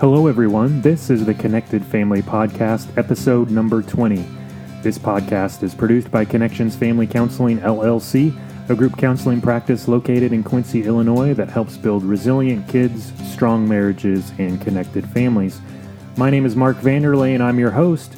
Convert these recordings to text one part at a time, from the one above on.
Hello, everyone. This is the Connected Family Podcast, episode number 20. This podcast is produced by Connections Family Counseling LLC, a group counseling practice located in Quincy, Illinois that helps build resilient kids, strong marriages, and connected families. My name is Mark Vander Ley, and I'm your host.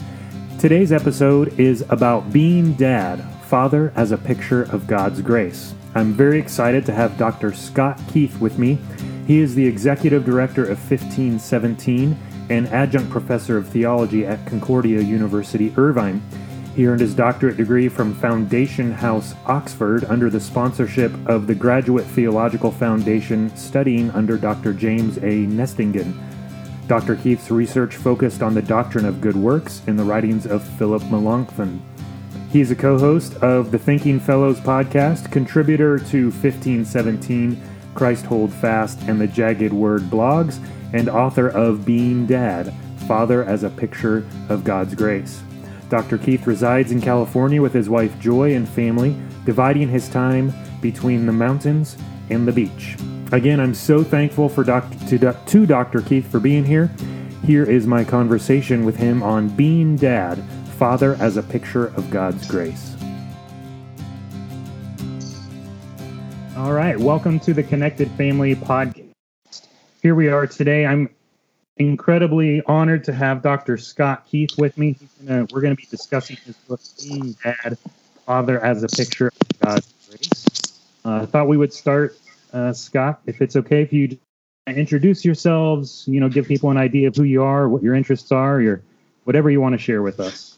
Today's episode is about being dad, father as a picture of God's grace. I'm very excited to have Dr. Scott Keith with me. He is the executive director of 1517 and adjunct professor of theology at Concordia University, Irvine. He earned his doctorate degree from Foundation House, Oxford, under the sponsorship of the Graduate Theological Foundation, studying under Dr. James A. Nestingen. Dr. Keith's research focused on the doctrine of good works in the writings of Philip Melanchthon. He is a co host of the Thinking Fellows podcast, contributor to 1517, Christ Hold Fast, and the Jagged Word blogs, and author of Being Dad Father as a Picture of God's Grace. Dr. Keith resides in California with his wife Joy and family, dividing his time between the mountains and the beach. Again, I'm so thankful for to, to Dr. Keith for being here. Here is my conversation with him on being dad, father as a picture of God's grace. All right, welcome to the Connected Family Podcast. Here we are today. I'm incredibly honored to have Dr. Scott Keith with me. Gonna, we're going to be discussing his book, Being Dad, Father as a Picture of God's Grace. Uh, I thought we would start, uh, Scott, if it's okay if you introduce yourselves, you know, give people an idea of who you are, what your interests are, your whatever you want to share with us.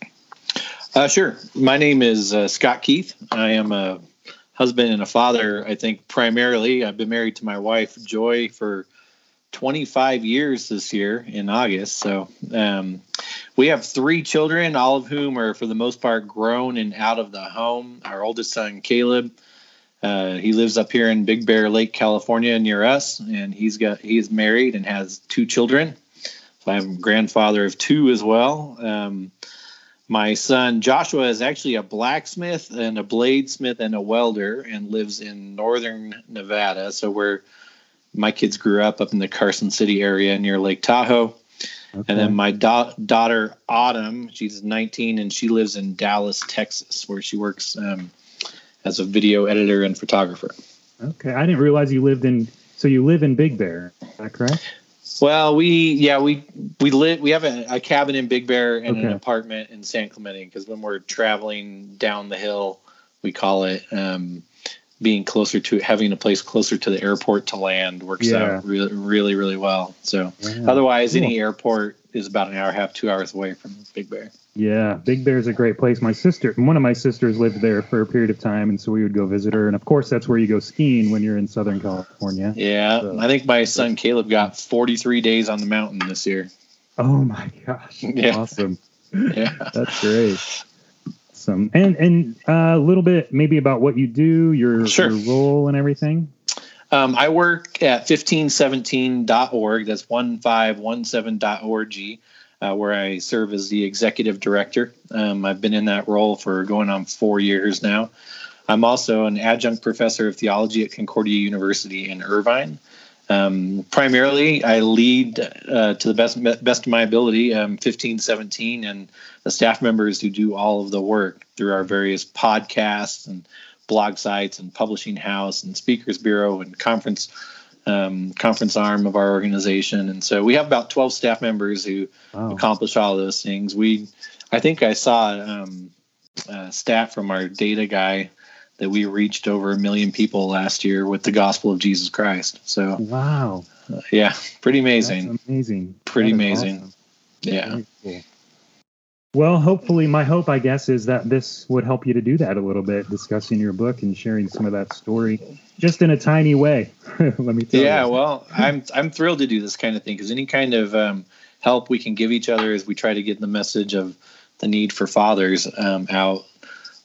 Uh, sure. My name is uh, Scott Keith. I am a husband and a father, I think primarily. I've been married to my wife, Joy, for 25 years this year in August. So um, we have three children, all of whom are, for the most part, grown and out of the home. Our oldest son, Caleb, uh, he lives up here in Big Bear Lake, California, near us, and he's got he's married and has two children. So I'm grandfather of two as well. Um, my son Joshua is actually a blacksmith and a bladesmith and a welder and lives in northern Nevada. So where my kids grew up up in the Carson City area near Lake Tahoe. Okay. And then my da- daughter Autumn, she's 19 and she lives in Dallas, Texas, where she works um, as a video editor and photographer. Okay, I didn't realize you lived in. So you live in Big Bear, is that correct? Well, we yeah we we live we have a, a cabin in Big Bear and okay. an apartment in San Clemente because when we're traveling down the hill, we call it um, being closer to having a place closer to the airport to land works yeah. out really really really well. So yeah. otherwise, cool. any airport is about an hour, half, two hours away from Big Bear. Yeah, Big Bear is a great place. My sister, one of my sisters, lived there for a period of time, and so we would go visit her. And of course, that's where you go skiing when you're in Southern California. Yeah, so. I think my son Caleb got 43 days on the mountain this year. Oh my gosh! Yeah. Awesome. Yeah, that's great. Awesome. And and uh, a little bit maybe about what you do, your, sure. your role, and everything. Um, I work at 1517.org. That's 1517.org, uh, where I serve as the executive director. Um, I've been in that role for going on four years now. I'm also an adjunct professor of theology at Concordia University in Irvine. Um, primarily, I lead uh, to the best best of my ability, um, 1517, and the staff members who do all of the work through our various podcasts and blog sites and publishing house and speakers bureau and conference um, conference arm of our organization. And so we have about 12 staff members who wow. accomplish all those things. We, I think I saw um, a stat from our data guy that we reached over a million people last year with the gospel of Jesus Christ. So wow, uh, yeah, pretty amazing. That's amazing. Pretty amazing. Awesome. Yeah. Cool. Well, hopefully, my hope, I guess, is that this would help you to do that a little bit, discussing your book and sharing some of that story, just in a tiny way. Let me tell yeah, you. well, I'm I'm thrilled to do this kind of thing because any kind of um, help we can give each other as we try to get the message of the need for fathers um, out,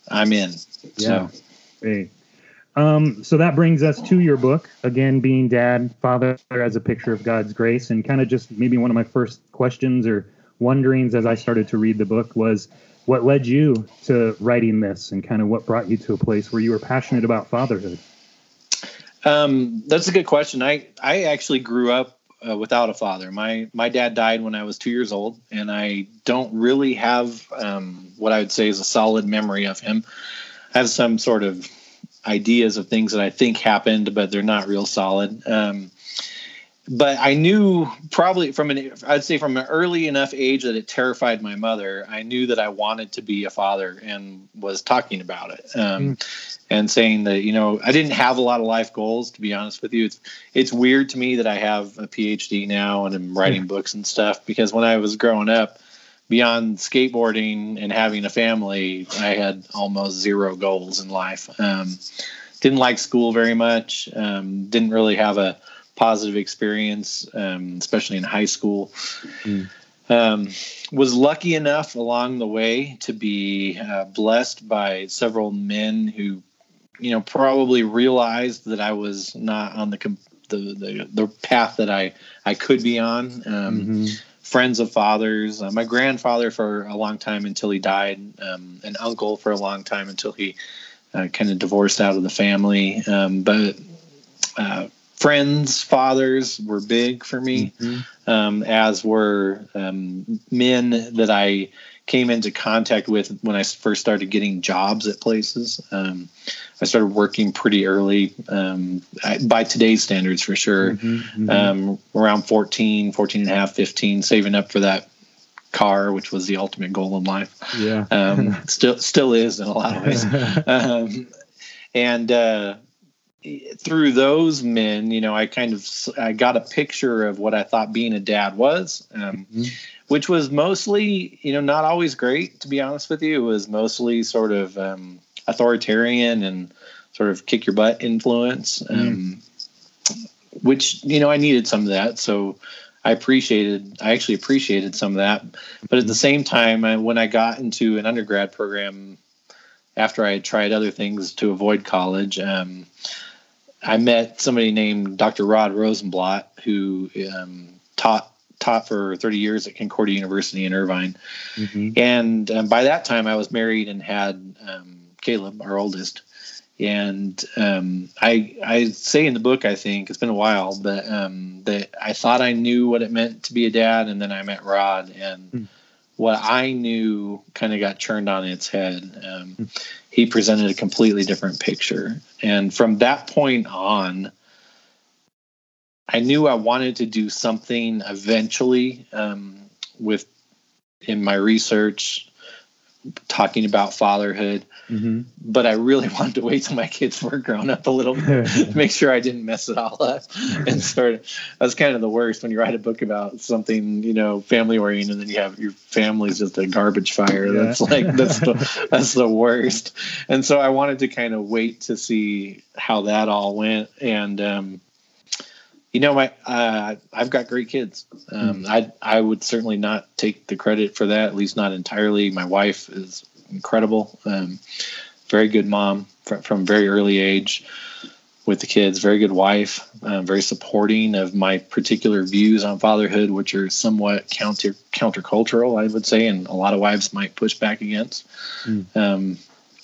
I'm in. Yeah. So. Um, so that brings us to your book again, being dad, father as a picture of God's grace, and kind of just maybe one of my first questions or wonderings as I started to read the book was what led you to writing this and kind of what brought you to a place where you were passionate about fatherhood? Um, that's a good question. I, I actually grew up uh, without a father. My my dad died when I was two years old, and I don't really have um, what I would say is a solid memory of him. I have some sort of ideas of things that I think happened, but they're not real solid. Um, but I knew probably from an I'd say from an early enough age that it terrified my mother. I knew that I wanted to be a father and was talking about it um, mm. and saying that you know I didn't have a lot of life goals to be honest with you. It's it's weird to me that I have a PhD now and I'm writing mm. books and stuff because when I was growing up, beyond skateboarding and having a family, I had almost zero goals in life. Um, didn't like school very much. Um, didn't really have a positive experience, um, especially in high school. Mm. Um, was lucky enough along the way to be uh, blessed by several men who, you know, probably realized that I was not on the the the, the path that I I could be on. Um, mm-hmm. Friends of fathers, uh, my grandfather for a long time until he died, um, an uncle for a long time until he uh, kind of divorced out of the family. Um, but uh, friends, fathers were big for me, mm-hmm. um, as were um, men that I came into contact with when I first started getting jobs at places. Um, I started working pretty early um, by today's standards for sure. Mm-hmm, mm-hmm. Um, around 14, 14 and a half, 15, saving up for that car, which was the ultimate goal in life. Yeah. Um, still, still is in a lot of ways. Um, and, uh, through those men, you know, I kind of I got a picture of what I thought being a dad was, um, mm-hmm. Which was mostly, you know, not always great. To be honest with you, it was mostly sort of um, authoritarian and sort of kick your butt influence, um, mm. which you know I needed some of that. So I appreciated I actually appreciated some of that, but at the same time, I, when I got into an undergrad program after I had tried other things to avoid college. Um, I met somebody named Dr. Rod Rosenbladt who um, taught taught for 30 years at Concordia University in Irvine. Mm-hmm. And um, by that time, I was married and had um, Caleb, our oldest. And um, I I say in the book, I think it's been a while, but um, that I thought I knew what it meant to be a dad, and then I met Rod, and mm what I knew kind of got turned on its head. Um, he presented a completely different picture. And from that point on, I knew I wanted to do something eventually um, with in my research talking about fatherhood. Mm-hmm. But I really wanted to wait till my kids were grown up a little bit to make sure I didn't mess it all up. and sort of that's kind of the worst when you write a book about something, you know, family oriented and then you have your family's just a garbage fire. Yeah. That's like that's the that's the worst. And so I wanted to kind of wait to see how that all went. And um you know, my uh, I've got great kids. Um, mm. I I would certainly not take the credit for that, at least not entirely. My wife is incredible, um, very good mom from, from very early age with the kids. Very good wife, uh, very supporting of my particular views on fatherhood, which are somewhat counter countercultural, I would say, and a lot of wives might push back against. Mm. Um,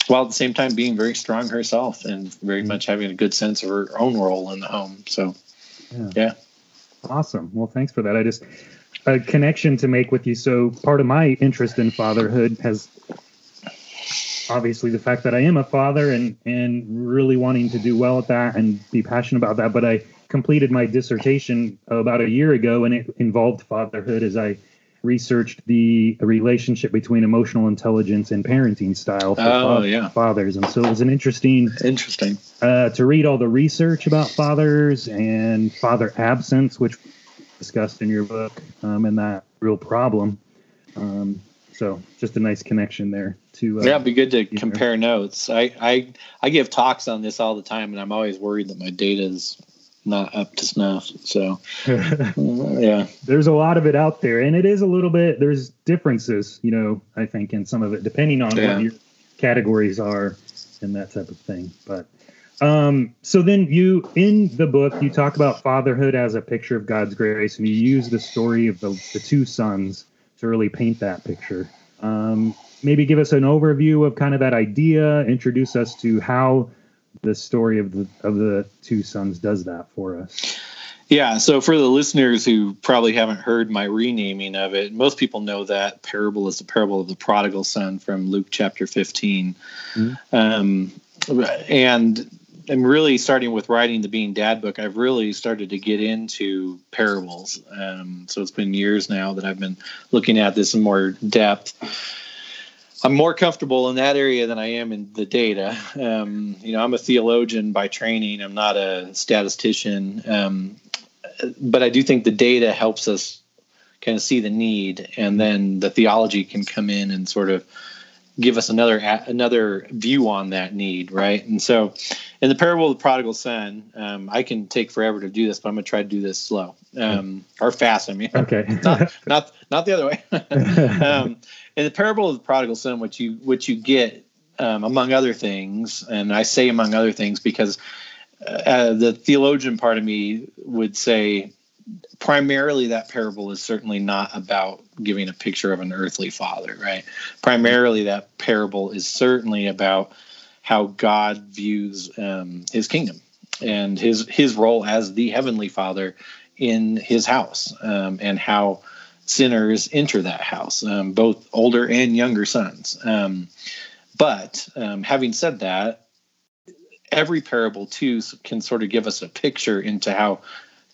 while at the same time being very strong herself and very mm. much having a good sense of her own role in the home. So yeah. yeah. Awesome. Well, thanks for that. I just a connection to make with you. So part of my interest in fatherhood has obviously the fact that I am a father and and really wanting to do well at that and be passionate about that. But I completed my dissertation about a year ago, and it involved fatherhood as I researched the relationship between emotional intelligence and parenting style for oh, yeah. fathers. And so it was an interesting, interesting uh, to read all the research about fathers and father absence, which discussed in your book, um, and that real problem. Um, so just a nice connection there to uh, yeah, it'd be good to compare notes. I, I I give talks on this all the time, and I'm always worried that my data is not up to snuff. So, yeah, there's a lot of it out there, and it is a little bit. There's differences, you know. I think in some of it, depending on yeah. what your categories are and that type of thing. But um, so then you in the book you talk about fatherhood as a picture of God's grace, and you use the story of the the two sons to really paint that picture. Um, maybe give us an overview of kind of that idea. Introduce us to how the story of the of the two sons does that for us. Yeah, so for the listeners who probably haven't heard my renaming of it, most people know that parable is the parable of the prodigal son from Luke chapter 15. Mm-hmm. Um, and I'm really starting with writing the Being Dad book. I've really started to get into parables. Um, so it's been years now that I've been looking at this in more depth. I'm more comfortable in that area than I am in the data. Um, you know, I'm a theologian by training. I'm not a statistician, um, but I do think the data helps us kind of see the need, and then the theology can come in and sort of give us another another view on that need, right? And so, in the parable of the prodigal son, um, I can take forever to do this, but I'm going to try to do this slow um, or fast. I mean, okay, not, not not the other way. um, in the parable of the prodigal son, what you what you get, um, among other things, and I say among other things because uh, the theologian part of me would say primarily that parable is certainly not about giving a picture of an earthly father, right? Primarily that parable is certainly about how God views um, his kingdom and his his role as the heavenly father in his house um, and how sinners enter that house, um, both older and younger sons. Um, but um, having said that, every parable too can sort of give us a picture into how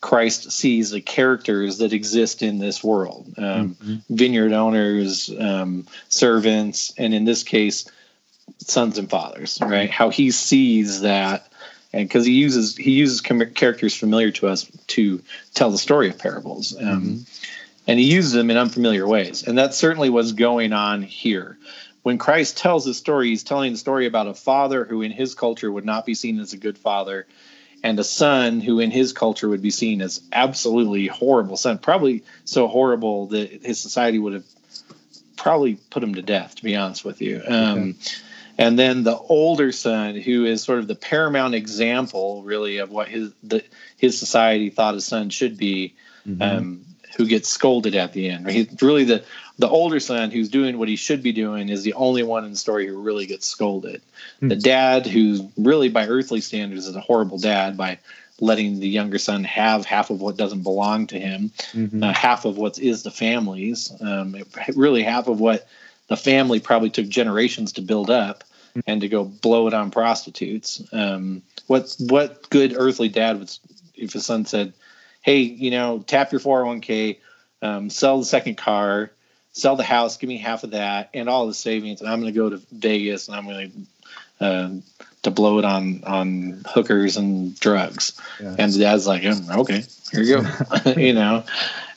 Christ sees the characters that exist in this world um, mm-hmm. vineyard owners, um, servants, and in this case, sons and fathers, right? How he sees that. And because he uses he uses characters familiar to us to tell the story of parables, um, mm-hmm. And he uses them in unfamiliar ways, and that's certainly what's going on here. When Christ tells his story, he's telling the story about a father who, in his culture, would not be seen as a good father, and a son who in his culture would be seen as absolutely horrible son probably so horrible that his society would have probably put him to death to be honest with you um, okay. and then the older son who is sort of the paramount example really of what his the, his society thought his son should be mm-hmm. um, who gets scolded at the end he's really the the older son who's doing what he should be doing is the only one in the story who really gets scolded. Mm-hmm. The dad, who's really by earthly standards is a horrible dad by letting the younger son have half of what doesn't belong to him, mm-hmm. uh, half of what is the family's, um, really half of what the family probably took generations to build up mm-hmm. and to go blow it on prostitutes. Um, what what good earthly dad would if his son said, "Hey, you know, tap your 401k, um, sell the second car, sell the house, give me half of that and all the savings, and I'm going to go to Vegas and I'm going to uh, to blow it on on hookers and drugs. Yeah. And the dad's like, okay, here you go, you know.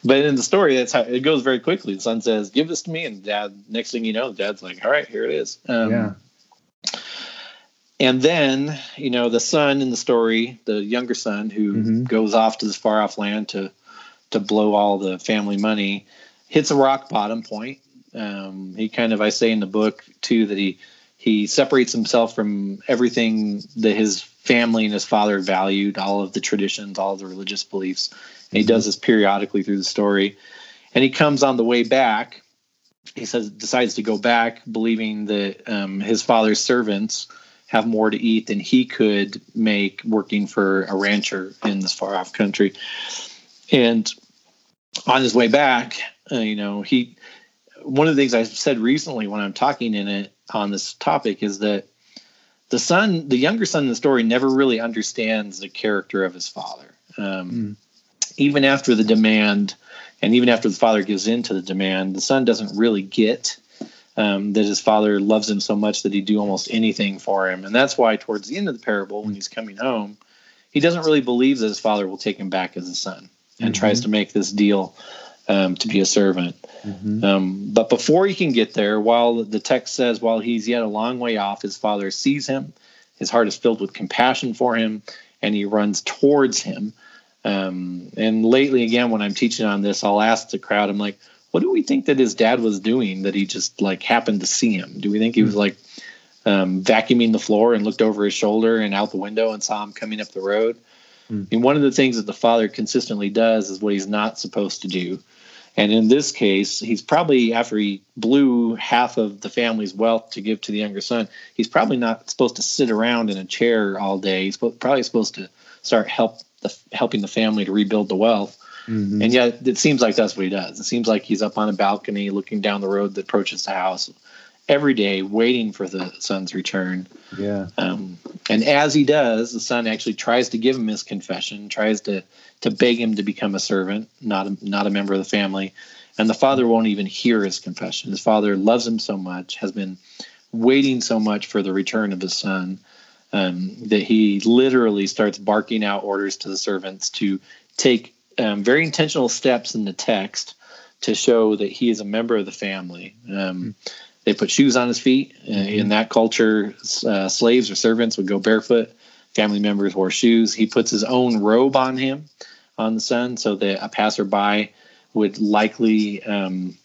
But in the story, that's how it goes very quickly. The son says, "Give this to me," and dad. Next thing you know, dad's like, "All right, here it is." Um, yeah. And then, you know, the son in the story, the younger son who mm-hmm. goes off to this far off land to to blow all the family money hits a rock bottom point. Um, he kind of, I say in the book too, that he he separates himself from everything that his family and his father valued, all of the traditions, all of the religious beliefs. And he does this periodically through the story. And he comes on the way back. He says decides to go back, believing that um, his father's servants have more to eat than he could make working for a rancher in this far off country. And on his way back, uh, you know, he one of the things I said recently when I'm talking in it on this topic is that the son, the younger son in the story, never really understands the character of his father. Um, mm. Even after the demand, and even after the father gives in to the demand, the son doesn't really get um, that his father loves him so much that he'd do almost anything for him. And that's why, towards the end of the parable, when he's coming home, he doesn't really believe that his father will take him back as a son and mm-hmm. tries to make this deal um, to be a servant. Mm-hmm. Um, but before he can get there, while the text says, while he's yet a long way off, his father sees him. His heart is filled with compassion for him, and he runs towards him. Um, and lately, again, when I'm teaching on this, I'll ask the crowd, I'm like, what do we think that his dad was doing that he just like happened to see him? Do we think he was like um, vacuuming the floor and looked over his shoulder and out the window and saw him coming up the road? Mm. And one of the things that the father consistently does is what he's not supposed to do. And in this case, he's probably, after he blew half of the family's wealth to give to the younger son, he's probably not supposed to sit around in a chair all day. He's probably supposed to start help the helping the family to rebuild the wealth. Mm-hmm. And yet it seems like that's what he does. It seems like he's up on a balcony looking down the road that approaches the house every day, waiting for the son's return. Yeah. Um, and as he does, the son actually tries to give him his confession, tries to to beg him to become a servant, not a, not a member of the family. And the father won't even hear his confession. His father loves him so much, has been waiting so much for the return of his son, um, that he literally starts barking out orders to the servants to take um, very intentional steps in the text to show that he is a member of the family. Um, they put shoes on his feet. Uh, in mm-hmm. that culture, uh, slaves or servants would go barefoot. Family members wore shoes. He puts his own robe on him, on the son, so that a passerby would likely um,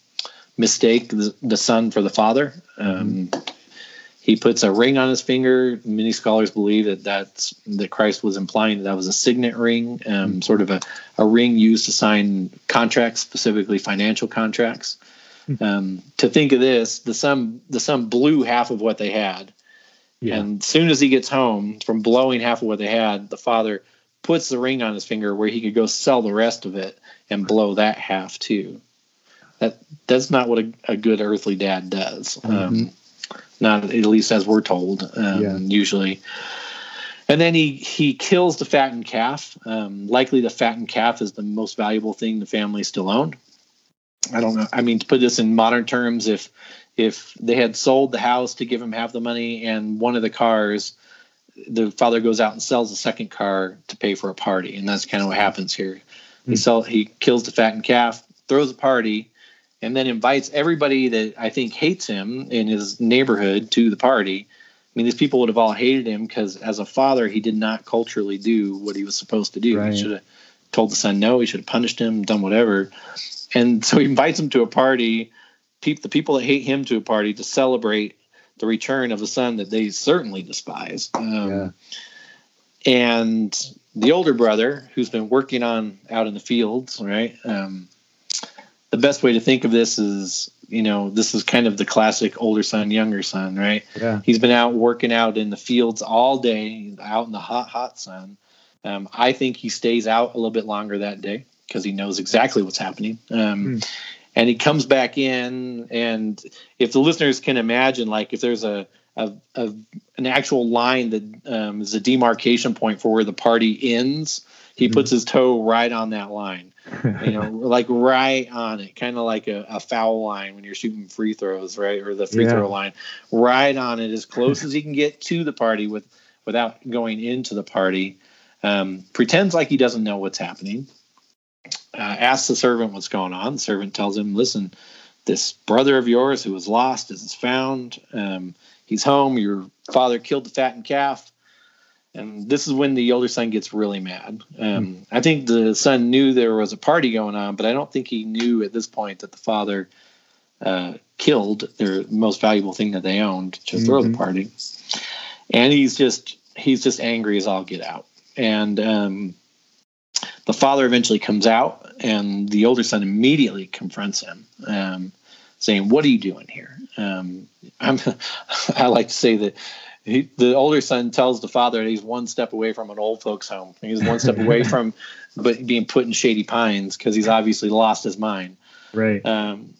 mistake the, the, son for the father. Um, mm-hmm. He puts a ring on his finger. Many scholars believe that that's that Christ was implying that that was a signet ring, um, mm-hmm. sort of a, a ring used to sign contracts, specifically financial contracts. Hmm. Um, to think of this, the son the son blew half of what they had, yeah. and as soon as he gets home from blowing half of what they had, the father puts the ring on his finger where he could go sell the rest of it and blow that half too. That that's not what a, a good earthly dad does. Um, mm-hmm. Not at least as we're told um, yeah. usually. And then he he kills the fattened calf. Um, likely, the fattened calf is the most valuable thing the family still owned. I don't know. I mean, to put this in modern terms, if if they had sold the house to give him half the money and one of the cars, the father goes out and sells the second car to pay for a party, and that's kind of what happens here. Mm-hmm. He hmm. sell he kills the fattened calf, throws a party, and then invites everybody that I think hates him in his neighborhood to the party. I mean, these people would have all hated him because as a father, he did not culturally do what he was supposed to do. Right. He should have told the son no. He should have punished him, done whatever. And so he invites him to a party. The people that hate him to a party to celebrate the return of the son that they certainly despise. Um, yeah. And the older brother, who's been working on out in the fields, right? Um, the best way to think of this is you know this is kind of the classic older son younger son right? Yeah. He's been out working out in the fields all day out in the hot hot sun. Um, i think he stays out a little bit longer that day because he knows exactly what's happening. Um, mm. and he comes back in and if the listeners can imagine like if there's a, a, a an actual line that um, is a demarcation point for where the party ends he mm-hmm. puts his toe right on that line you know, like right on it, kind of like a, a, foul line when you're shooting free throws, right, or the free yeah. throw line, right on it, as close as he can get to the party with without going into the party. Um, pretends like he doesn't know what's happening. Uh, asks the servant what's going on. The servant tells him, "Listen, this brother of yours who was lost is found. Um, he's home. Your father killed the fattened calf." And this is when the older son gets really mad. Um, I think the son knew there was a party going on, but I don't think he knew at this point that the father uh, killed their most valuable thing that they owned to mm-hmm. throw the mm-hmm. party. And he's just he's just angry as all get out. And um, the father eventually comes out, and the older son immediately confronts him, um, saying, "What are you doing here?" Um, i like to say that he, the older son tells the father that he's one step away from an old folks home. He's one step away from but being put in shady pines because he's obviously lost his mind. Right. Um,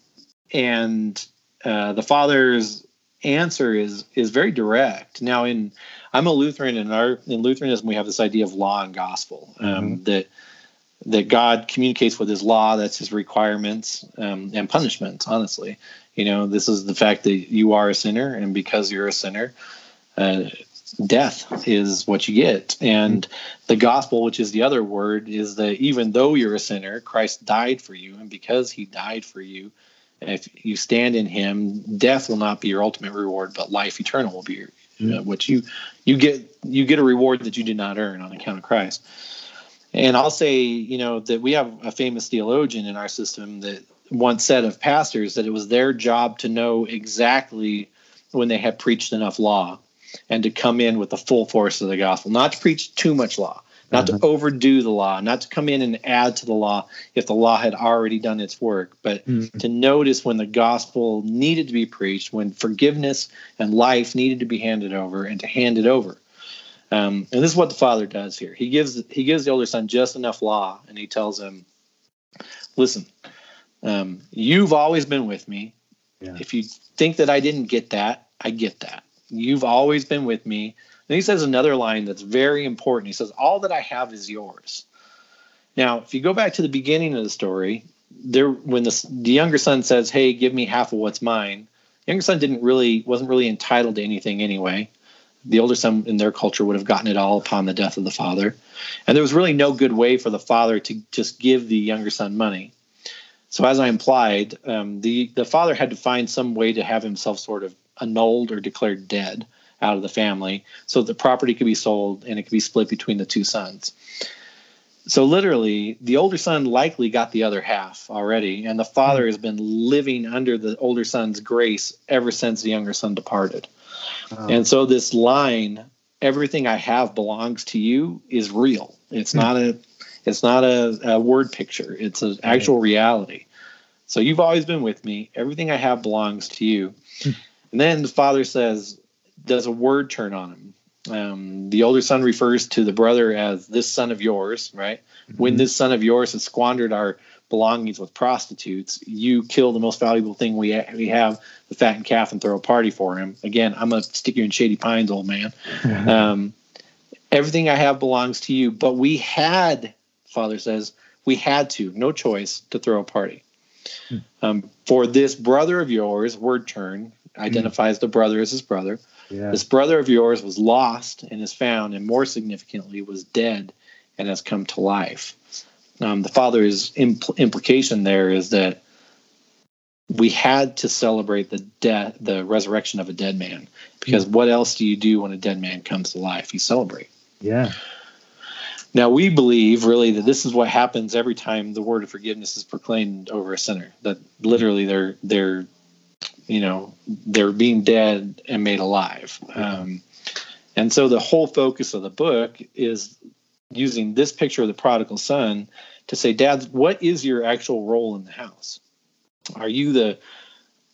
and uh, the father's answer is is very direct. Now, in I'm a Lutheran, and our in Lutheranism we have this idea of law and gospel um, mm-hmm. that that God communicates with His law, that's His requirements um, and punishments. Honestly, you know, this is the fact that you are a sinner, and because you're a sinner, uh, death is what you get. And the gospel, which is the other word, is that even though you're a sinner, Christ died for you. And because he died for you, if you stand in him, death will not be your ultimate reward, but life eternal will be your, uh, what you you get you get a reward that you did not earn on account of Christ. And I'll say, you know, that we have a famous theologian in our system that once said of pastors that it was their job to know exactly when they had preached enough law and to come in with the full force of the gospel, not to preach too much law, not uh-huh. to overdo the law, not to come in and add to the law if the law had already done its work, but mm-hmm. to notice when the gospel needed to be preached, when forgiveness and life needed to be handed over, and to hand it over. Um, and this is what the father does here. He gives he gives the older son just enough law, and he tells him, "Listen, um, you've always been with me. Yeah. If you think that I didn't get that, I get that. You've always been with me." And he says another line that's very important. He says, "All that I have is yours." Now, if you go back to the beginning of the story, there when the the younger son says, "Hey, give me half of what's mine," the younger son didn't really wasn't really entitled to anything anyway. The older son in their culture would have gotten it all upon the death of the father, and there was really no good way for the father to just give the younger son money. So, as I implied, um, the the father had to find some way to have himself sort of annulled or declared dead out of the family, so the property could be sold and it could be split between the two sons. So literally the older son likely got the other half already and the father has been living under the older son's grace ever since the younger son departed. And so this line everything i have belongs to you is real. It's hmm. not a it's not a, a word picture. It's an actual reality. So you've always been with me. Everything i have belongs to you. Hmm. And then the father says does a word turn on him um, the older son refers to the brother as this son of yours, right? Mm-hmm. When this son of yours has squandered our belongings with prostitutes, you kill the most valuable thing we ha- we have, the fattened calf, and throw a party for him. Again, I'm gonna stick you in Shady Pines, old man. Mm-hmm. Um, everything I have belongs to you, but we had, Father says, we had to, no choice, to throw a party. Mm-hmm. Um, for this brother of yours, word turn identifies the brother as his brother yeah. This brother of yours was lost and is found, and more significantly, was dead and has come to life. Um, the father's impl- implication there is that we had to celebrate the death, the resurrection of a dead man, because what else do you do when a dead man comes to life? You celebrate. Yeah. Now we believe really that this is what happens every time the word of forgiveness is proclaimed over a sinner. That literally they're they're you know they're being dead and made alive. Um, and so the whole focus of the book is using this picture of the prodigal son to say dad what is your actual role in the house? Are you the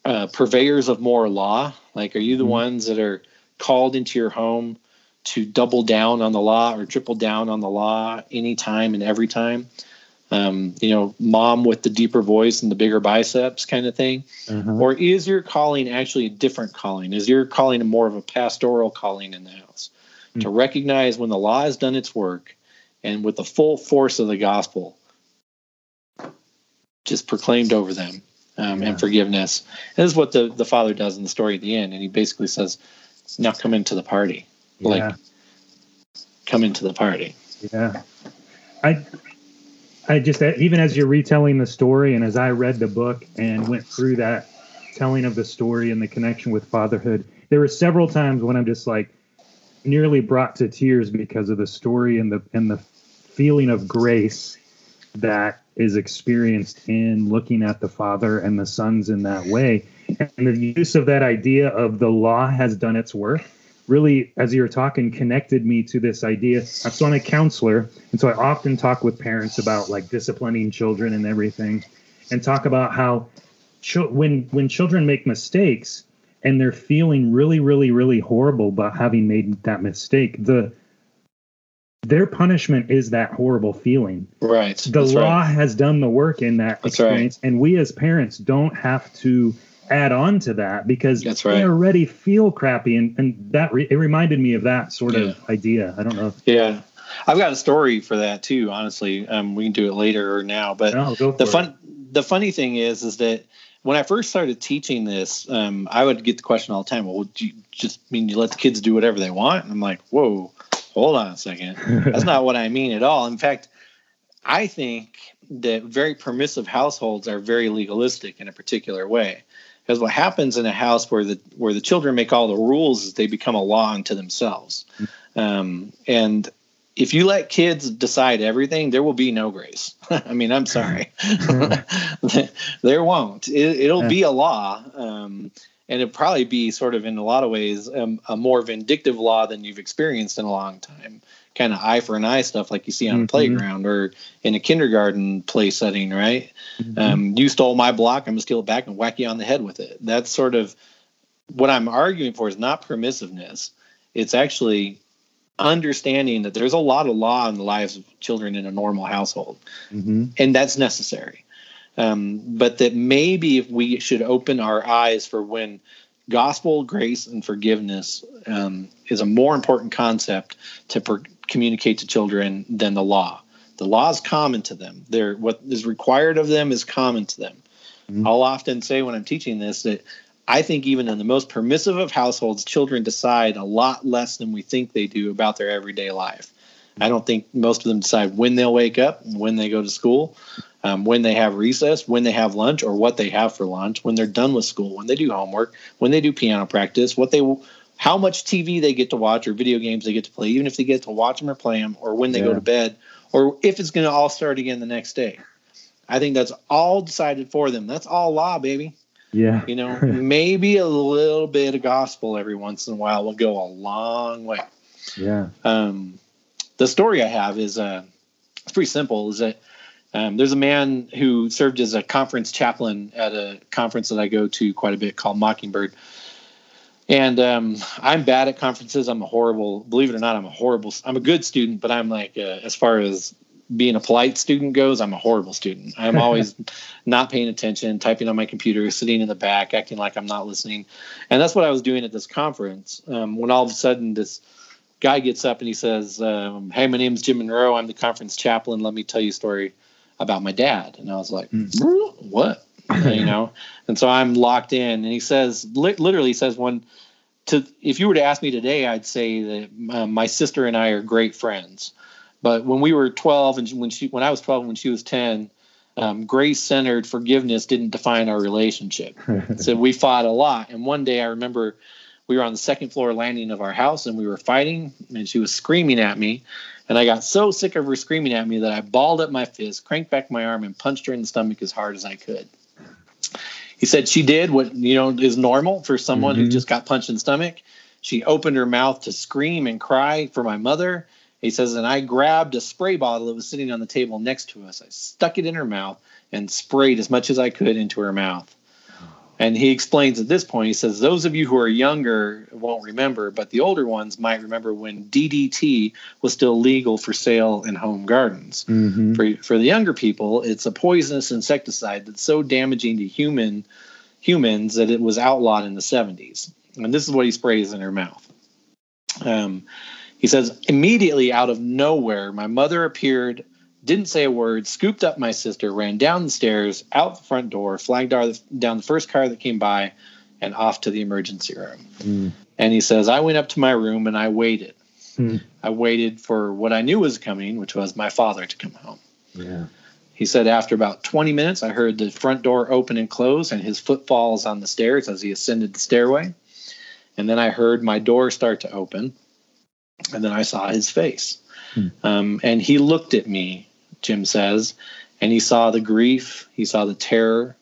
uh, purveyors of more law? Like are you the mm-hmm. ones that are called into your home to double down on the law or triple down on the law anytime and every time um, you know, mom with the deeper voice and the bigger biceps kind of thing? Mm-hmm. Or is your calling actually a different calling? Is your calling a more of a pastoral calling in the house? Mm-hmm. To recognize when the law has done its work and with the full force of the gospel just proclaimed over them um, yeah. and forgiveness. And this is what the, the father does in the story at the end. And he basically says, now come into the party. Yeah. Like, come into the party. Yeah. I I just uh, even as you're retelling the story, and as I read the book and went through that telling of the story and the connection with fatherhood, there were several times when I'm just like nearly brought to tears because of the story and the and the feeling of grace that is experienced in looking at the father and the sons in that way. And the use of that idea of the law has done its work really, as you were talking, connected me to this idea. So I'm a counselor, and so I often talk with parents about like disciplining children and everything, and talk about how ch- when when children make mistakes and they're feeling really, really, really horrible about having made that mistake, the their punishment is that horrible feeling. Right. The That's law right. has done the work in that That's experience, right. and we as parents don't have to add on to that because That's right. they already feel crappy and, and that re- it reminded me of that sort yeah. of idea. I don't know yeah. I've got a story for that too honestly. Um, we can do it later or now but no, the fun it. the funny thing is is that when i first started teaching this um, i would get the question all the time well do you just mean you let the kids do whatever they want? And i'm like whoa hold on a second. That's not what i mean at all. In fact i think that very permissive households are very legalistic in a particular way because what happens in a house where the where the children make all the rules is they become a law unto themselves. Um, and if you let kids decide everything there will be no grace. I mean i'm sorry. There won't. It, will be a law um, and it'll probably be sort of in a lot of ways um, a more vindictive law than you've experienced in a long time kind of eye for an eye stuff like you see on mm-hmm. a playground or in a kindergarten play setting, right? Mm-hmm. Um, you stole my block, I'm gonna steal it back and whack you on the head with it. That's sort of what I'm arguing for is not permissiveness. It's actually understanding that there's a lot of law in the lives of children in a normal household, mm-hmm. and that's necessary. Um, but that maybe if we should open our eyes for when gospel grace and forgiveness um, is a more important concept to per- communicate to children than the law. The law is common to them. They're, what is required of them is common to them. Mm-hmm. I'll often say when I'm teaching this that I think even in the most permissive of households, children decide a lot less than we think they do about their everyday life. I don't think most of them decide when they'll wake up, when they go to school, um, when they have recess, when they have lunch, or what they have for lunch, when they're done with school, when they do homework, when they do piano practice, what they, how much TV they get to watch or video games they get to play, even if they get to watch them or play them, or when they yeah. go to bed, or if it's going to all start again the next day. I think that's all decided for them. That's all law, baby. Yeah. You know, maybe a little bit of gospel every once in a while will go a long way. Yeah. Um, the story I have is uh, it's pretty simple. Is that um, there's a man who served as a conference chaplain at a conference that I go to quite a bit called Mockingbird. And um, I'm bad at conferences. I'm a horrible, believe it or not, I'm a horrible, I'm a good student, but I'm like, uh, as far as being a polite student goes, I'm a horrible student. I'm always not paying attention, typing on my computer, sitting in the back, acting like I'm not listening. And that's what I was doing at this conference. Um, when all of a sudden this guy gets up and he says, um, "Hey, my name's Jim Monroe. I'm the conference chaplain. Let me tell you a story about my dad." And I was like, mm. "What?" you know. And so I'm locked in. And he says, li- literally, says, "When to if you were to ask me today, I'd say that uh, my sister and I are great friends." But when we were 12 and when she when I was 12 and when she was 10, um, grace-centered forgiveness didn't define our relationship. so we fought a lot. And one day I remember we were on the second floor landing of our house and we were fighting and she was screaming at me. And I got so sick of her screaming at me that I balled up my fist, cranked back my arm, and punched her in the stomach as hard as I could. He said she did what you know is normal for someone mm-hmm. who just got punched in the stomach. She opened her mouth to scream and cry for my mother he says, and I grabbed a spray bottle that was sitting on the table next to us. I stuck it in her mouth and sprayed as much as I could into her mouth. And he explains at this point, he says, those of you who are younger won't remember, but the older ones might remember when DDT was still legal for sale in home gardens. Mm-hmm. For, for the younger people, it's a poisonous insecticide that's so damaging to human humans that it was outlawed in the 70s. And this is what he sprays in her mouth. Um, he says, immediately out of nowhere, my mother appeared, didn't say a word, scooped up my sister, ran down the stairs, out the front door, flagged down the first car that came by, and off to the emergency room. Mm. And he says, I went up to my room and I waited. Mm. I waited for what I knew was coming, which was my father to come home. Yeah. He said, after about 20 minutes, I heard the front door open and close and his footfalls on the stairs as he ascended the stairway. And then I heard my door start to open and then I saw his face. Hmm. Um, and he looked at me, Jim says, and he saw the grief, he saw the terror,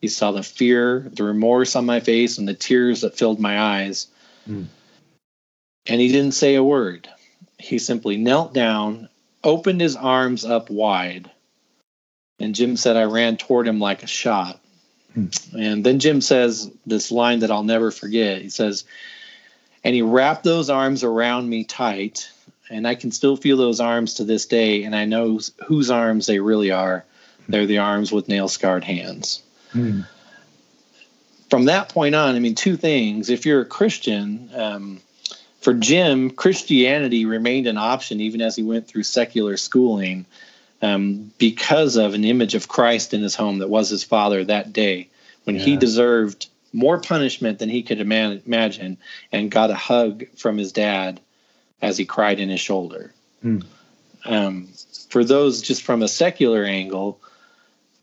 he saw the fear, the remorse on my face, and the tears that filled my eyes. Hmm. And he didn't say a word. He simply knelt down, opened his arms up wide, and Jim said, I ran toward him like a shot. Hmm. And then Jim says this line that I'll never forget. He says, and he wrapped those arms around me tight and i can still feel those arms to this day and i know whose arms they really are they're the arms with nail scarred hands mm. from that point on i mean two things if you're a christian um, for jim christianity remained an option even as he went through secular schooling um, because of an image of christ in his home that was his father that day when yeah. he deserved more punishment than he could imagine and got a hug from his dad as he cried in his shoulder. Hmm. Um, for those just from a secular angle,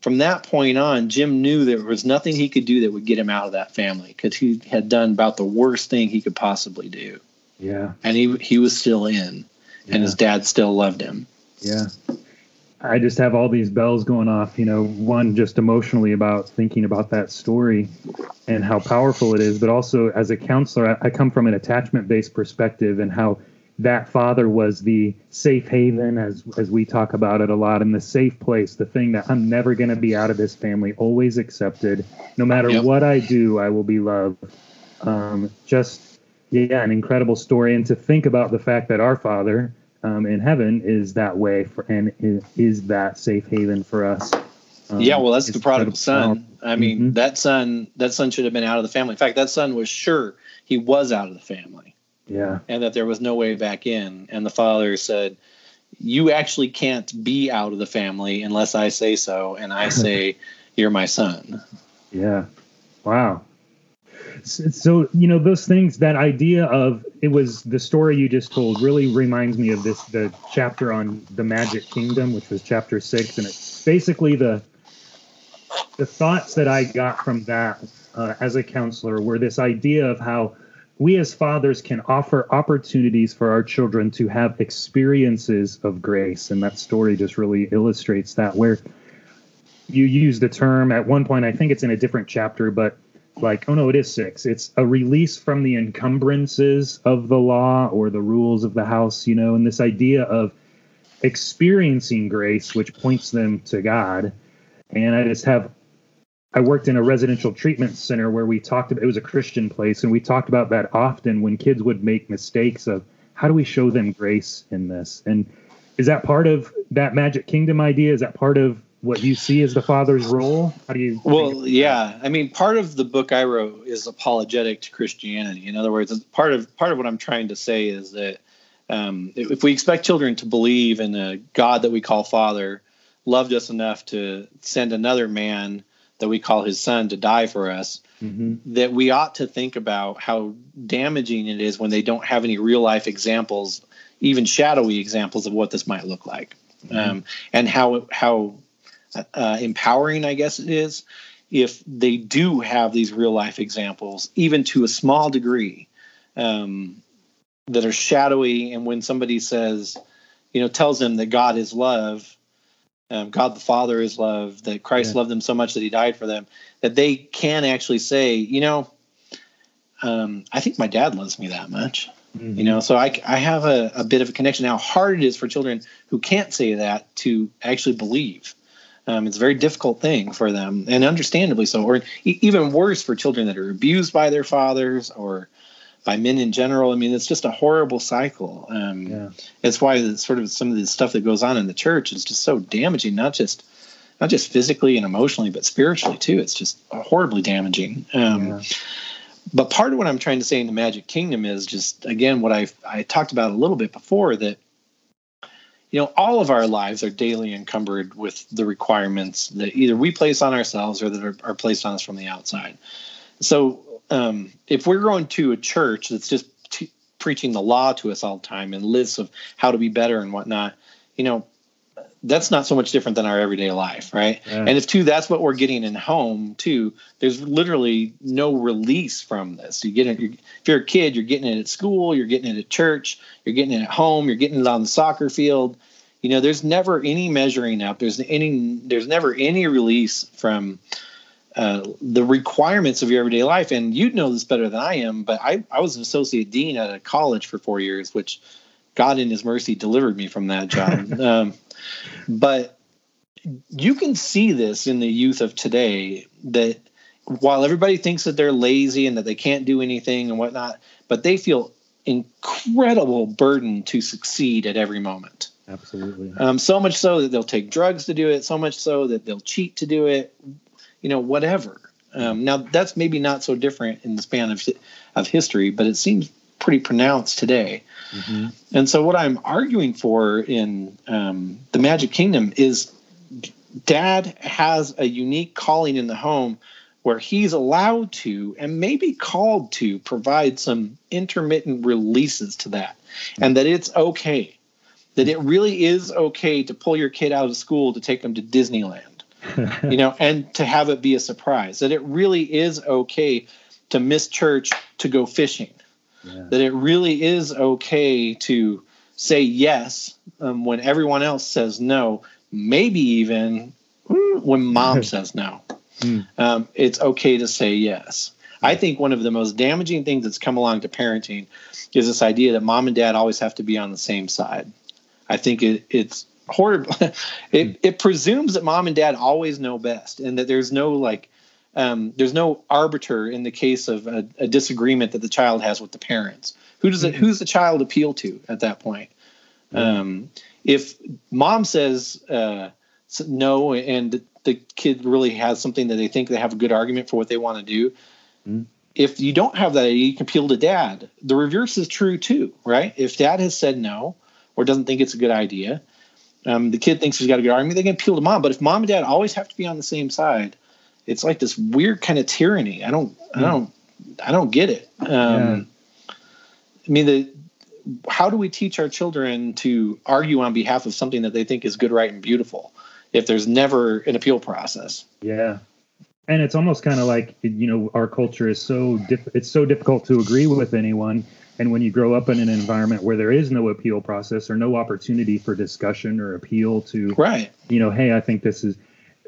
from that point on, Jim knew there was nothing he could do that would get him out of that family because he had done about the worst thing he could possibly do. Yeah. And he he was still in, yeah. and his dad still loved him. Yeah. I just have all these bells going off, you know, one just emotionally about thinking about that story and how powerful it is, but also as a counselor, I, I come from an attachment based perspective and how that father was the safe haven as as we talk about it a lot and the safe place the thing that i'm never going to be out of this family always accepted no matter yep. what i do i will be loved um, just yeah, an incredible story, and to think about the fact that our Father um, in heaven is that way for, and is that safe haven for us. Um, yeah, well, that's the prodigal son. I mean, mm-hmm. that son, that son should have been out of the family. In fact, that son was sure he was out of the family. Yeah, and that there was no way back in. And the father said, "You actually can't be out of the family unless I say so, and I say you're my son." Yeah. Wow so you know those things that idea of it was the story you just told really reminds me of this the chapter on the magic kingdom which was chapter six and it's basically the the thoughts that i got from that uh, as a counselor were this idea of how we as fathers can offer opportunities for our children to have experiences of grace. And that story just really illustrates that where you use the term at one point i think it's in a different chapter but like oh no it is six. It's a release from the encumbrances of the law or the rules of the house you know and this idea of experiencing grace which points them to god. And i just have i worked in a residential treatment center where we talked about it was a christian place and we talked about that often when kids would make mistakes of how do we show them grace in this and is that part of that magic kingdom idea is that part of what you see as the father's role? How do you? Well, yeah. I mean, part of the book I wrote is apologetic to Christianity. In other words, part of part of what I'm trying to say is that um, if we expect children to believe in a God that we call Father, loved us enough to send another man that we call His Son to die for us, mm-hmm. that we ought to think about how damaging it is when they don't have any real life examples, even shadowy examples of what this might look like. Mm-hmm. Um, and how how uh, empowering, I guess it is, if they do have these real life examples, even to a small degree, um, that are shadowy. And when somebody says, you know, tells them that God is love, um, God the Father is love, that Christ yeah. loved them so much that He died for them, that they can actually say, you know, um, I think my dad loves me that much. Mm-hmm. You know, so I, I have a, a bit of a connection. How hard it is for children who can't say that to actually believe. Um, it's a very difficult thing for them, and understandably so. Or e- even worse for children that are abused by their fathers or by men in general. I mean, it's just a horrible cycle. Um, yeah. It's why sort of some of the stuff that goes on in the church is just so damaging, not just not just physically and emotionally, but spiritually too. It's just horribly damaging. Um, yeah. But part of what I'm trying to say in the Magic Kingdom is just again what I I talked about a little bit before that you know, all of our lives are daily encumbered with the requirements that either we place on ourselves or that are, are placed on us from the outside. So, um, if we're going to a church that's just t- preaching the law to us all the time and lists of how to be better and whatnot, you know, that's not so much different than our everyday life, right? Yeah. And if too, that's what we're getting in home too. There's literally no release from this. You get it. If you're a kid, you're getting it at school, you're getting it at church, you're getting it at home, you're getting it on the soccer field. You know, there's never any measuring up. There's any. There's never any release from uh, the requirements of your everyday life. And you'd know this better than I am, but I, I was an associate dean at a college for four years, which God in His mercy delivered me from that job. um, but you can see this in the youth of today that while everybody thinks that they're lazy and that they can't do anything and whatnot, but they feel incredible burden to succeed at every moment. Absolutely. Um, so much so that they'll take drugs to do it. So much so that they'll cheat to do it. You know, whatever. Um, now that's maybe not so different in the span of of history, but it seems pretty pronounced today. Mm-hmm. And so, what I'm arguing for in um, the Magic Kingdom is dad has a unique calling in the home where he's allowed to and maybe called to provide some intermittent releases to that, and that it's okay. That it really is okay to pull your kid out of school to take them to Disneyland, you know, and to have it be a surprise. That it really is okay to miss church to go fishing yeah. that it really is okay to say yes um, when everyone else says no, maybe even when mom says no. Mm. Um, it's okay to say yes. I think one of the most damaging things that's come along to parenting is this idea that mom and dad always have to be on the same side. I think it, it's horrible. it, hmm. it presumes that mom and dad always know best and that there's no like um, there's no arbiter in the case of a, a, disagreement that the child has with the parents. Who does it? Mm-hmm. Who's the child appeal to at that point? Mm-hmm. Um, if mom says uh, no, and the kid really has something that they think they have a good argument for what they want to do. Mm-hmm. If you don't have that, you can appeal to dad. The reverse is true too, right? If dad has said no or doesn't think it's a good idea, um, the kid thinks he's got a good argument, they can appeal to mom. But if mom and dad always have to be on the same side, it's like this weird kind of tyranny. I don't, I hmm. don't, I don't get it. Um, yeah. I mean, the how do we teach our children to argue on behalf of something that they think is good, right, and beautiful if there's never an appeal process? Yeah, and it's almost kind of like you know our culture is so diff- it's so difficult to agree with anyone and when you grow up in an environment where there is no appeal process or no opportunity for discussion or appeal to right. you know hey i think this is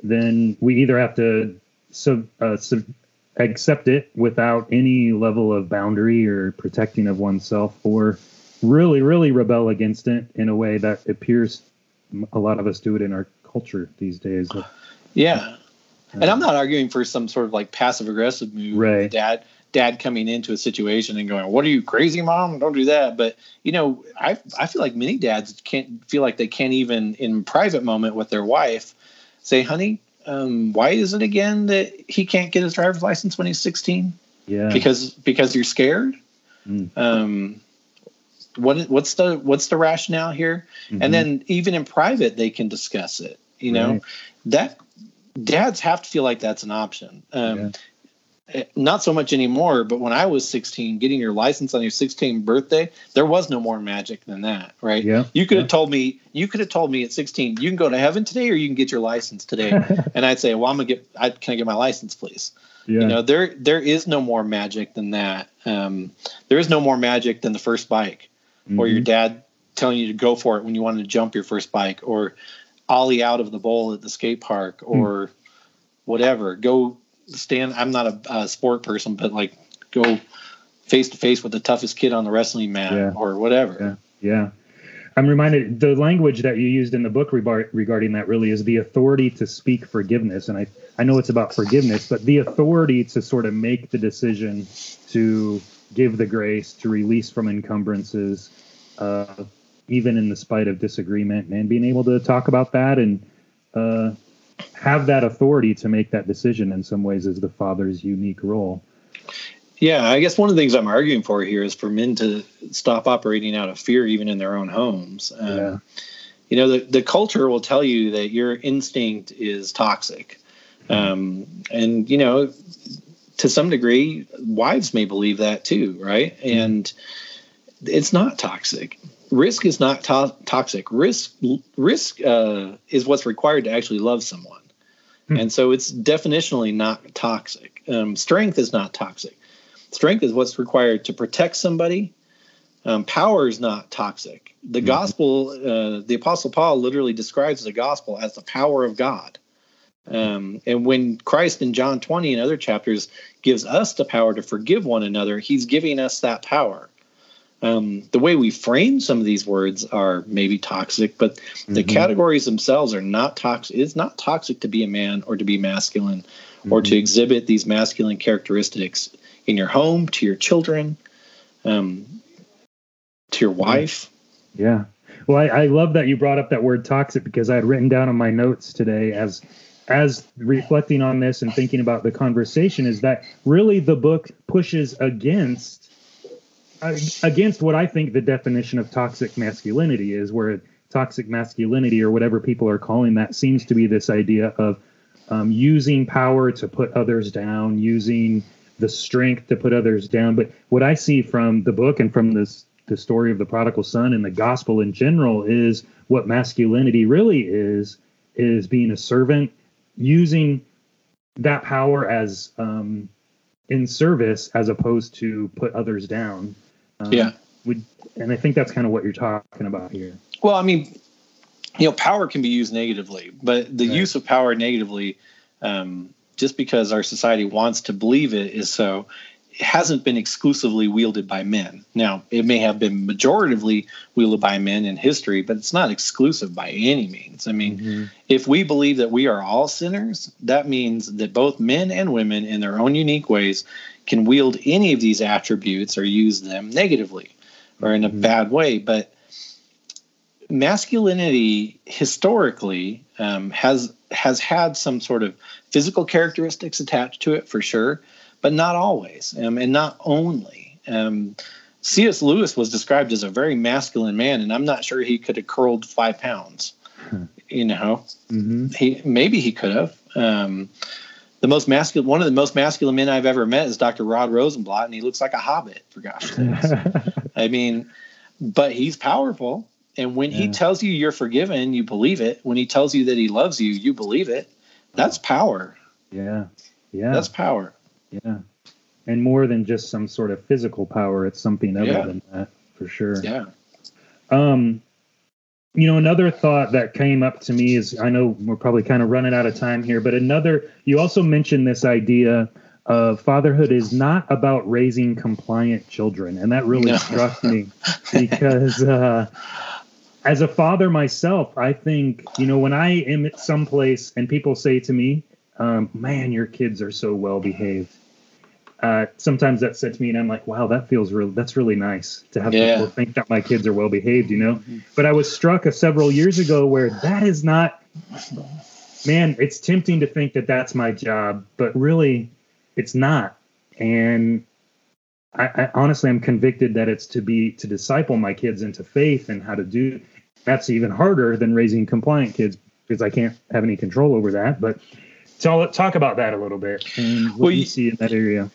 then we either have to sub, uh, sub, accept it without any level of boundary or protecting of oneself or really really rebel against it in a way that appears a lot of us do it in our culture these days. Yeah. And i'm not arguing for some sort of like passive aggressive move right. dad dad coming into a situation and going, "What are you crazy, mom? Don't do that." But you know, I I feel like many dads can't feel like they can't even in private moment with their wife say, "Honey, um, why is it again that he can't get his driver's license when he's 16? Yeah, because because you're scared. Mm. Um, what what's the what's the rationale here? Mm-hmm. And then even in private, they can discuss it. You know right. that dads have to feel like that's an option. Um, yeah. Eh, not so much anymore, but when I was 16, getting your license on your 16th birthday, there was no more magic than that, right? Yeah. You could yeah. have told me, you could have told me at 16, you can go to heaven today or you can get your license today. and I'd say, well, I'm gonna get, I, can I get my license, please? Yeah. You know, there, there is no more magic than that. Um, there is no more magic than the first bike mm-hmm. or your dad telling you to go for it when you wanted to jump your first bike or ollie out of the bowl at the skate park or mm. whatever. Go stand. I'm not a, a sport person, but like go face to face with the toughest kid on the wrestling mat yeah. or whatever. Yeah. Yeah. I'm reminded the language that you used in the book regarding that really is the authority to speak forgiveness. And I, I know it's about forgiveness, but the authority to sort of make the decision to give the grace, to release from encumbrances, uh, even in the spite of disagreement, and being able to talk about that and uh, have that authority to make that decision in some ways is the father's unique role. Yeah, I guess one of the things I'm arguing for here is for men to stop operating out of fear, even in their own homes. Um, yeah. You know, the, the culture will tell you that your instinct is toxic. Um, and, you know, to some degree, wives may believe that too, right? Mm-hmm. It's not toxic risk is not to- toxic. Risk risk uh, is what's required to actually love someone, hmm. and so it's definitionally not toxic. Um, strength is not toxic. Strength is what's required to protect somebody. Um, power is not toxic. The hmm. gospel, uh, the apostle Paul literally describes the gospel as the power of God. Um, and when Christ in John 20 and other chapters gives us the power to forgive one another, he's giving us that power um, the way we frame some of these words are maybe toxic, but the mm-hmm. categories themselves are not toxic. It's not toxic to be a man or to be masculine mm-hmm. or to mm-hmm. exhibit these masculine characteristics in your home, to your children, um, to your wife. Yeah. Well, I, I love that you brought up that word toxic because I had written down on my notes today as as reflecting on this and thinking about the conversation is that really the book pushes against against what I think the definition of toxic masculinity is, where toxic masculinity or whatever people are calling that seems to be this idea of um, using power to put others down, using the strength to put others down. But what I see from the book and from this the story of the prodigal son and the gospel in general is what masculinity really is is being a servant, using that power as um, in service as opposed to put others down. Um, yeah. Would, and I think that's kind of what you're talking about here. Well, I mean, you know, power can be used negatively, but the right. use of power negatively, um, just because our society wants to believe it is so, it hasn't been exclusively wielded by men. Now, it may have been majoritively wielded by men in history, but it's not exclusive by any means. I mean, mm-hmm. if we believe that we are all sinners, that means that both men and women, in their own unique ways, can wield any of these attributes or use them negatively or in a mm-hmm. bad way. But masculinity historically um, has has had some sort of physical characteristics attached to it for sure but not always, um, and not only. Um, C.S. Lewis was described as a very masculine man, and I'm not sure he could have curled five pounds. Hmm. You know, mm-hmm. he maybe he could have. Um, the most masculine, one of the most masculine men I've ever met is Dr. Rod Rosenbladt, and he looks like a hobbit. For gosh sakes, I mean, but he's powerful, and when yeah. he tells you you're forgiven, you believe it. When he tells you that he loves you, you believe it. That's power. Yeah, yeah, that's power. Yeah. And more than just some sort of physical power, it's something other yeah. than that for sure. Yeah. Um, you know, another thought that came up to me is I know we're probably kind of running out of time here, but another, you also mentioned this idea of fatherhood is not about raising compliant children. And that really no. struck me because, uh, as a father myself, I think, you know, when I am at some place and people say to me, um, man, your kids are so well behaved. Uh, sometimes that said to me, and I'm like, wow, that feels real. That's really nice to have yeah. people think that my kids are well behaved, you know. Mm-hmm. But I was struck a several years ago where that is not. Man, it's tempting to think that that's my job, but really, it's not. And I, I honestly, I'm convicted that it's to be to disciple my kids into faith and how to do. That's even harder than raising compliant kids because I can't have any control over that. But so I'll talk about that a little bit and what well, you see in that area.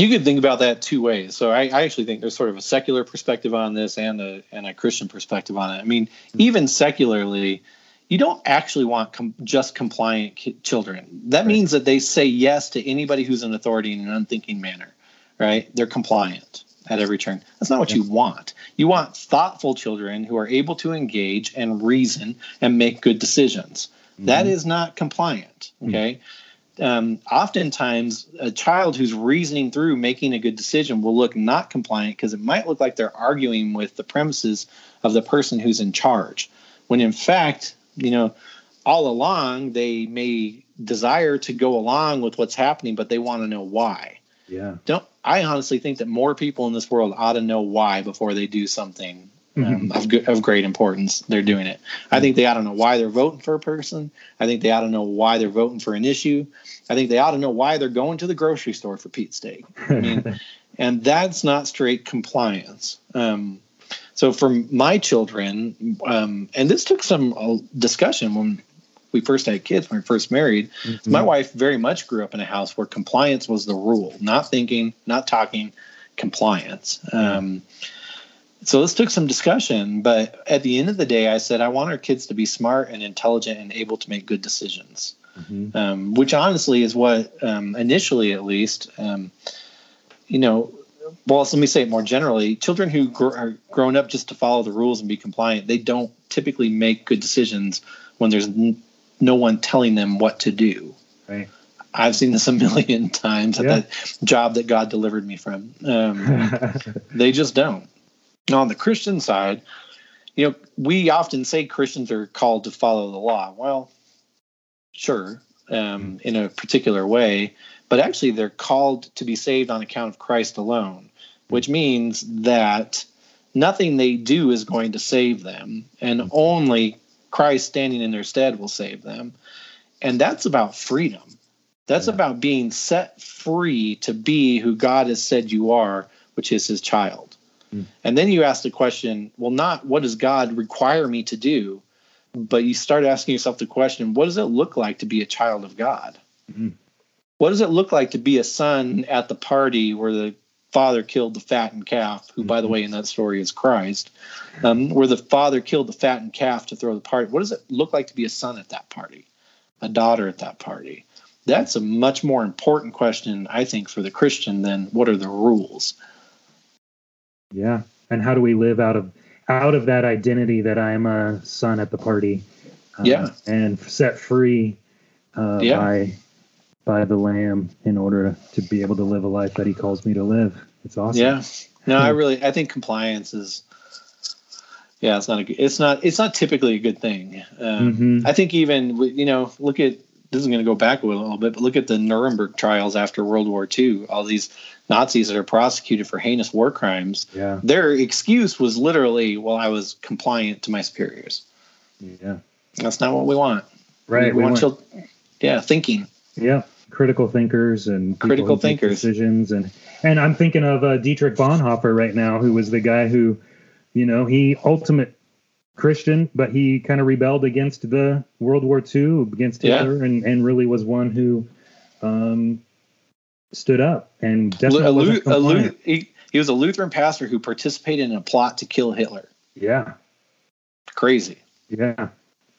You could think about that two ways. So I, I, actually think there's sort of a secular perspective on this and a and a Christian perspective on it. I mean, mm-hmm. even secularly, you don't actually want com- just compliant ki- children. That right. means that they say yes to anybody who's an authority in an unthinking manner, right? They're compliant at every turn. That's not what you want. You want thoughtful children who are able to engage and reason and make good decisions. That mm-hmm. is not compliant. Mm-hmm. Okay. Mm-hmm. Um, oftentimes, a child who's reasoning through making a good decision will look not compliant because it might look like they're arguing with the premises of the person who's in charge. When in fact, you know, all along they may desire to go along with what's happening, but they want to know why. Yeah. Don't I honestly think that more people in this world ought to know why before they do something um, of, of great importance. They're doing it. I think they ought to know why they're voting for a person. I think they ought to know why they're voting for an issue. I think they ought to know why they're going to the grocery store for Pete's sake. I mean, and that's not straight compliance. Um, so for my children, um, and this took some uh, discussion when we first had kids, when we first married. Mm-hmm. My wife very much grew up in a house where compliance was the rule, not thinking, not talking, compliance. Um, so this took some discussion, but at the end of the day, I said I want our kids to be smart and intelligent and able to make good decisions, mm-hmm. um, which honestly is what um, initially, at least, um, you know. Well, let me say it more generally. Children who gr- are grown up just to follow the rules and be compliant, they don't typically make good decisions when there's n- no one telling them what to do. Right. I've seen this a million times at yeah. that job that God delivered me from. Um, they just don't on the Christian side, you know, we often say Christians are called to follow the law. Well, sure, um, hmm. in a particular way, but actually they're called to be saved on account of Christ alone, which hmm. means that nothing they do is going to save them, and hmm. only Christ standing in their stead will save them. And that's about freedom. That's yeah. about being set free to be who God has said you are, which is his child. Mm. And then you ask the question, well, not what does God require me to do, but you start asking yourself the question, what does it look like to be a child of God? Mm-hmm. What does it look like to be a son at the party where the father killed the fattened calf, who, mm-hmm. by the mm-hmm. way, in that story is Christ, um, where the father killed the fattened calf to throw the party? What does it look like to be a son at that party, a daughter at that party? That's a much more important question, I think, for the Christian than what are the rules. Yeah. And how do we live out of out of that identity that I'm a son at the party? Uh, yeah. And set free uh, yeah. by satisfy the lamb in order to be able to live a life that he calls me to live. It's awesome. Yeah. No, I really I think compliance is yeah, it's not a it's not it's not typically a good thing. Um, Mhm. I think even you know look at this is going to go back a little bit, but look at the Nuremberg trials after World War II. All these Nazis that are prosecuted for heinous war crimes. Yeah. Their excuse was literally, "Well, I was compliant to my superiors." Yeah. That's not what we want. Right. We, we want, want- chil- yeah, thinking. Yeah, critical thinkers and Critical thinkers. decisions, and and I'm thinking of uh, Dietrich Bonhoeffer right now, who was the guy who, you know, he ultimate Christian, but he kind of rebelled against the World War II against Yeah. Hitler, and and really was one who, um, stood up and definitely a a compliant. he, he was a Lutheran pastor who participated in a plot to kill Hitler. yeah, Crazy. yeah,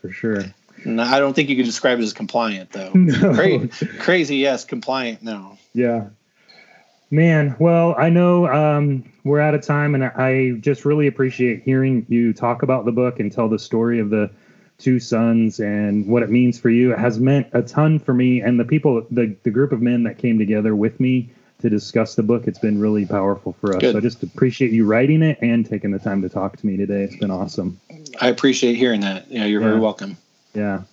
for sure. No, I don't think you could describe it as compliant, though. No. Crazy, crazy, yes. Compliant, no. Yeah. Man, well, I know um, we're out of time, and I just really appreciate hearing you talk about the book and tell the story of the two sons and what it means for you. It has meant a ton for me and the people, the, the group of men that came together with me to discuss the book. It's been really powerful for us. Good. So I just appreciate you writing it and taking the time to talk to me today. It's been awesome. I appreciate hearing that. Yeah, you're very welcome. Yeah.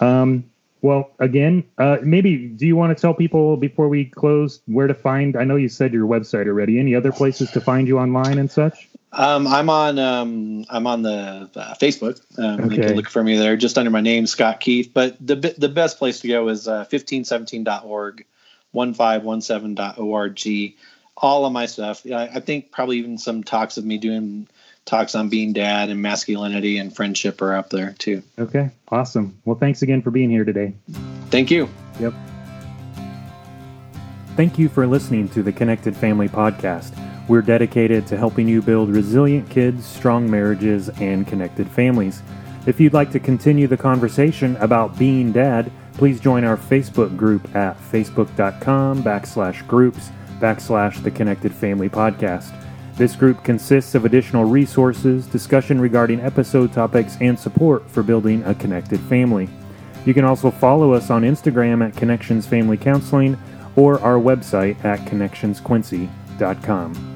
Um, well, again, uh, maybe do you want to tell people before we close where to find? I know you said your website already. Any other places to find you online and such? Um, I'm on um, I'm on the uh, Facebook. Um, You Okay. can look for me there, just under my name, Scott Keith. But the the best place to go is uh, 1517.org, 1517.org. All of my stuff. I, I think probably even some talks of me doing talks on being dad and masculinity and friendship are up there too. Okay, awesome. Well, thanks again for being here today. Thank you. Yep. Thank you for listening to the Connected Family Podcast. We're dedicated to helping you build resilient kids, strong marriages, and connected families. If you'd like to continue the conversation about being dad, please join our Facebook group at facebook.com backslash groups backslash the Connected Family Podcast. This group consists of additional resources, discussion regarding episode topics, and support for building a connected family. You can also follow us on Instagram at Connections Family Counseling or our website at connectionsquincy.com.